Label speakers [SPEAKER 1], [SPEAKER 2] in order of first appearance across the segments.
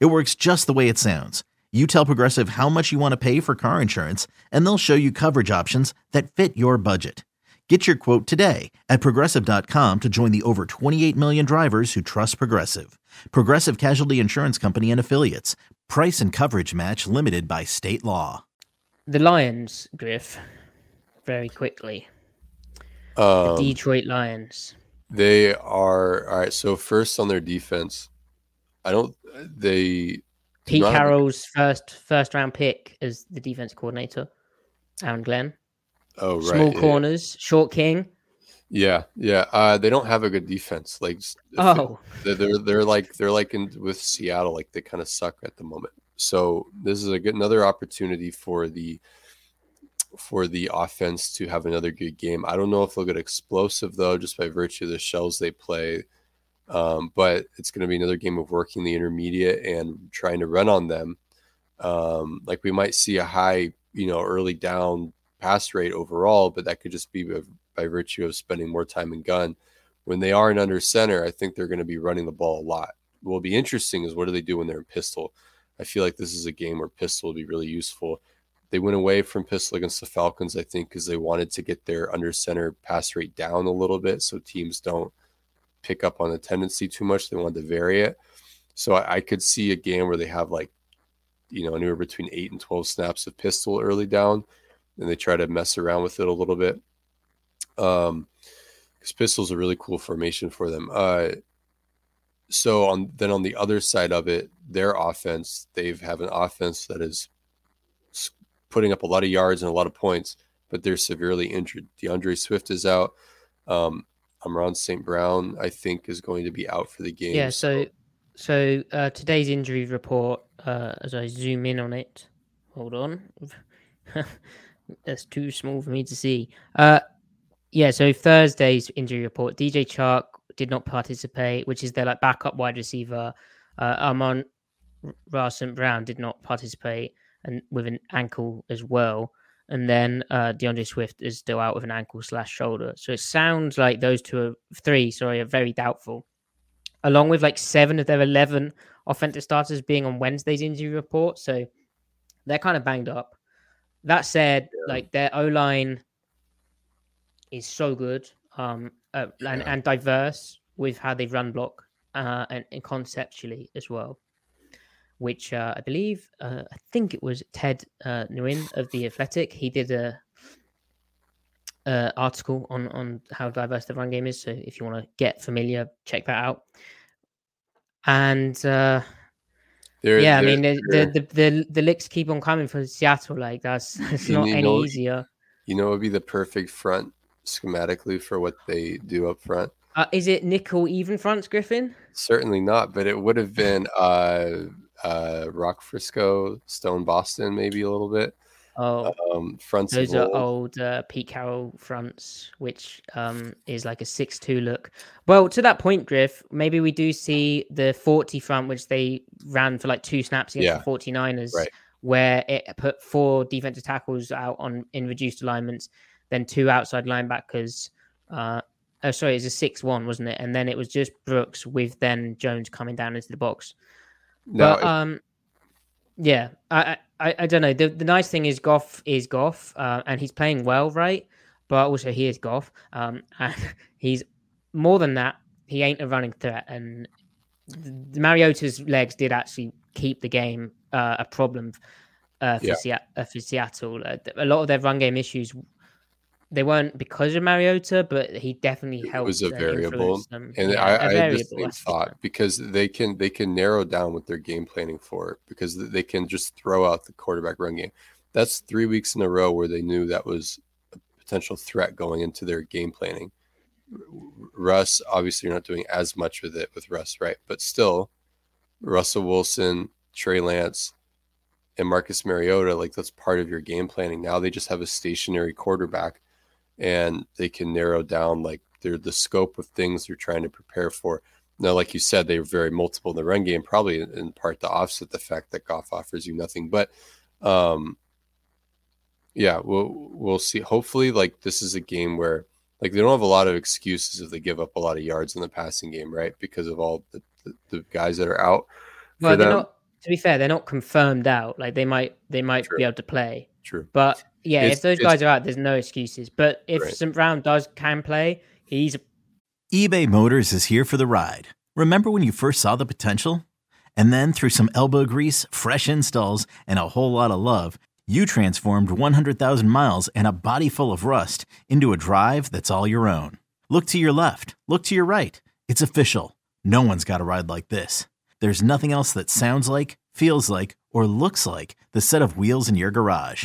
[SPEAKER 1] It works just the way it sounds. You tell Progressive how much you want to pay for car insurance, and they'll show you coverage options that fit your budget. Get your quote today at progressive.com to join the over 28 million drivers who trust Progressive. Progressive Casualty Insurance Company and Affiliates. Price and coverage match limited by state law.
[SPEAKER 2] The Lions, Griff, very quickly.
[SPEAKER 3] Um,
[SPEAKER 2] the Detroit Lions.
[SPEAKER 3] They are all right. So first on their defense, I don't. They
[SPEAKER 2] Pete
[SPEAKER 3] not have a-
[SPEAKER 2] Carroll's first first round pick as the defense coordinator. Aaron Glenn.
[SPEAKER 3] oh right,
[SPEAKER 2] Small
[SPEAKER 3] yeah,
[SPEAKER 2] corners. Short King.
[SPEAKER 3] Yeah, yeah. Uh, they don't have a good defense. Like s- if it-
[SPEAKER 2] Oh,
[SPEAKER 3] they're they're, they're like they're like in with Seattle. Like they kind of suck at the moment. So this is a good another opportunity for the for the offense to have another good game. I don't know if they'll get explosive though, just by virtue of the shells they play. Um, but it's going to be another game of working the intermediate and trying to run on them. Um, like we might see a high, you know, early down pass rate overall, but that could just be by, by virtue of spending more time in gun. When they are in under center, I think they're going to be running the ball a lot. What will be interesting is what do they do when they're in pistol? I feel like this is a game where pistol will be really useful. They went away from pistol against the Falcons, I think, because they wanted to get their under center pass rate down a little bit so teams don't pick up on the tendency too much. They wanted to vary it. So I, I could see a game where they have like, you know, anywhere between eight and 12 snaps of pistol early down, and they try to mess around with it a little bit. Um, because pistol's a really cool formation for them. Uh, so on then on the other side of it, their offense, they've have an offense that is putting up a lot of yards and a lot of points, but they're severely injured. DeAndre Swift is out. Um, Amon Ra St. Brown, I think, is going to be out for the game.
[SPEAKER 2] yeah. So, so uh, today's injury report. Uh, as I zoom in on it, hold on. That's too small for me to see. Uh, yeah. So Thursday's injury report. DJ Chark did not participate, which is their like backup wide receiver. Uh, Amon Ra St. Brown did not participate, and with an ankle as well. And then uh, DeAndre Swift is still out with an ankle slash shoulder. So it sounds like those two are three. Sorry, are very doubtful. Along with like seven of their eleven offensive starters being on Wednesday's injury report, so they're kind of banged up. That said, like their O line is so good um, uh, and,
[SPEAKER 3] Yeah.
[SPEAKER 2] and diverse with how they run block uh, and, and conceptually as well. Which uh, I believe, uh, I think it was Ted uh, Nguyen of the Athletic. He did a uh, article on on how diverse the run game is. So if you want to get familiar, check that out. And uh,
[SPEAKER 3] They're-
[SPEAKER 2] yeah, I mean the, the the the the licks keep on coming for Seattle. Like that's it's not any
[SPEAKER 3] no-
[SPEAKER 2] easier.
[SPEAKER 3] you know, it would be the perfect front schematically for what they do up front.
[SPEAKER 2] Uh, is it nickel even fronts, Griffin?
[SPEAKER 3] Certainly not, but it would have been uh, uh, Rock Frisco, Stone Boston, maybe a little bit.
[SPEAKER 2] Oh,
[SPEAKER 3] Um, fronts
[SPEAKER 2] those are
[SPEAKER 3] old.
[SPEAKER 2] uh, Pete Carroll fronts, which um is like a six-two look. Well, to that point, Griff, maybe we do see the forty front, which they ran for like two snaps against
[SPEAKER 3] Yeah.
[SPEAKER 2] the 49ers,
[SPEAKER 3] Right.
[SPEAKER 2] where it put four defensive tackles out on in reduced alignments, then two outside linebackers. Uh, oh, sorry, it was a six-one, wasn't it? And then it was just Brooks with then Jones coming down into the box.
[SPEAKER 3] Now,
[SPEAKER 2] but um, yeah, I, I I don't know. The the nice thing is Goff is Goff, uh, and he's playing well, right? But also he is Goff, um, and he's more than that. He ain't a running threat, and the Mariota's legs did actually keep the game uh, a problem uh, for,
[SPEAKER 3] Yeah.
[SPEAKER 2] Sea- uh, for Seattle. Uh, a lot of their run game issues they weren't because of Mariota, but he definitely helped.
[SPEAKER 3] It was a variable, and
[SPEAKER 2] Yeah,
[SPEAKER 3] I, I had
[SPEAKER 2] variable,
[SPEAKER 3] the same
[SPEAKER 2] that's the
[SPEAKER 3] thought because they can they can narrow down what they're game planning for because they can just throw out the quarterback run game. That's three weeks in a row where they knew that was a potential threat going into their game planning. Russ, obviously, you're not doing as much with it with Russ, right? But still, Russell Wilson, Trey Lance, and Marcus Mariota, like that's part of your game planning. Now they just have a stationary quarterback and they can narrow down like their the scope of things they're trying to prepare for. Now, like you said, they were very multiple in the run game, probably in, in part to offset the fact that Goff offers you nothing. But um yeah, we'll we'll see. Hopefully, like this is a game where like they don't have a lot of excuses if they give up a lot of yards in the passing game, right? Because of all the, the, the guys that are out.
[SPEAKER 2] Well, they're not. To be fair, they're not confirmed out. Like they might they might True. be able to play.
[SPEAKER 3] True.
[SPEAKER 2] But yeah, it's, if those guys are out, there's no excuses. But if right. St. Brown does can play, he's.
[SPEAKER 1] eBay Motors is here for the ride. Remember when you first saw the potential? And then through some elbow grease, fresh installs, and a whole lot of love you transformed 100,000 miles and a body full of rust into a drive that's all your own. Look to your left, look to your right. It's official. No one's got a ride like this. There's nothing else that sounds like, feels like, or looks like the set of wheels in your garage.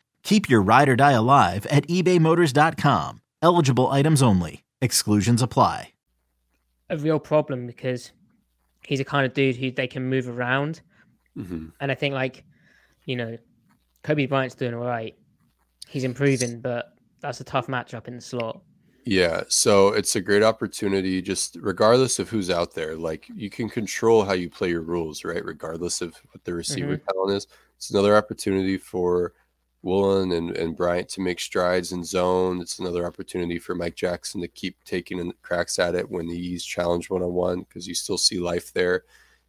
[SPEAKER 1] Keep your ride or die alive at ebaymotors.com. Eligible items only. Exclusions apply.
[SPEAKER 2] A real problem because he's a kind of dude who they can move around. Mm-hmm. And I think, like, you know, Coby Bryant's doing all right. He's improving, but that's a tough matchup in the slot.
[SPEAKER 3] Yeah, so it's a great opportunity, just regardless of who's out there. Like you can control how you play your rules, right? Regardless of what the receiver mm-hmm. talent is. It's another opportunity for Woolen and, and Bryant to make strides in zone. It's another opportunity for Mike Jackson to keep taking cracks at it when he's challenged one on one because you still see life there.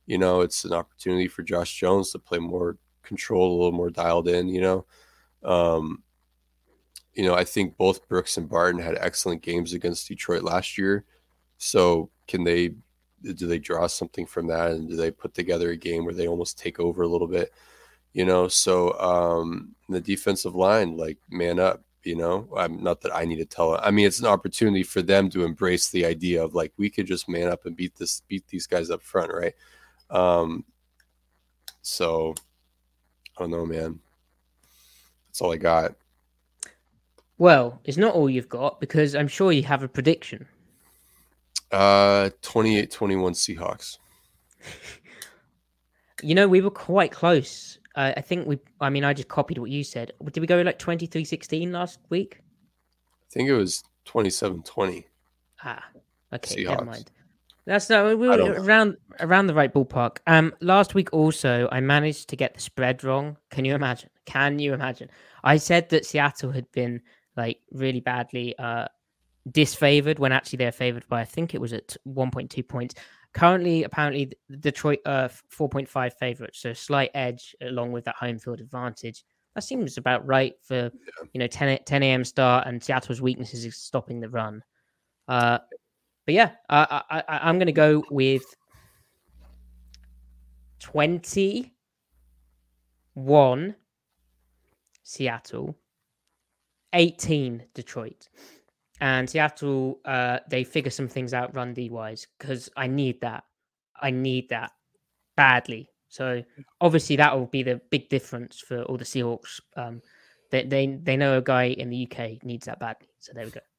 [SPEAKER 3] You know, it's an opportunity for Josh Jones to play more control, a little more dialed in. You know, um, you know, I think both Brooks and Barton had excellent games against Detroit last year. So can they? Do they draw something from that, and do they put together a game where they almost take over a little bit? You know, so um, the defensive line, like man up. You know, I'm not that I need to tell. It. I mean, it's an opportunity for them to embrace the idea of like we could just man up and beat this, beat these guys up front, right? Um, so I don't know, man. That's all I got.
[SPEAKER 2] Well, it's not all you've got because I'm sure you have a prediction.
[SPEAKER 3] Uh 28 21 Seahawks.
[SPEAKER 2] you know, we were quite close. Uh, I think we, I mean, I just copied what you said. Did we go like 23 16 last week?
[SPEAKER 3] I think it was 27 20.
[SPEAKER 2] Ah, okay, Seahawks. never mind. That's no, we were around around the right ballpark. Um, last week also, I managed to get the spread wrong. Can you imagine? Can you imagine? I said that Seattle had been like really badly uh disfavored when actually they're favored by I think it was at 1.2 points. Currently, apparently, Detroit uh 4.5 favorites, so slight edge along with that home field advantage. That seems about right for you know 10 10 a.m. start and Seattle's weaknesses is stopping the run. Uh, but yeah, I, I, I'm going to go with 21 Seattle, 18 Detroit. And Seattle, uh, they figure some things out run D wise because I need that. I need that badly. So obviously that will be the big difference for all the Seahawks. Um, they, they they know a guy in the UK needs that badly. So there we go.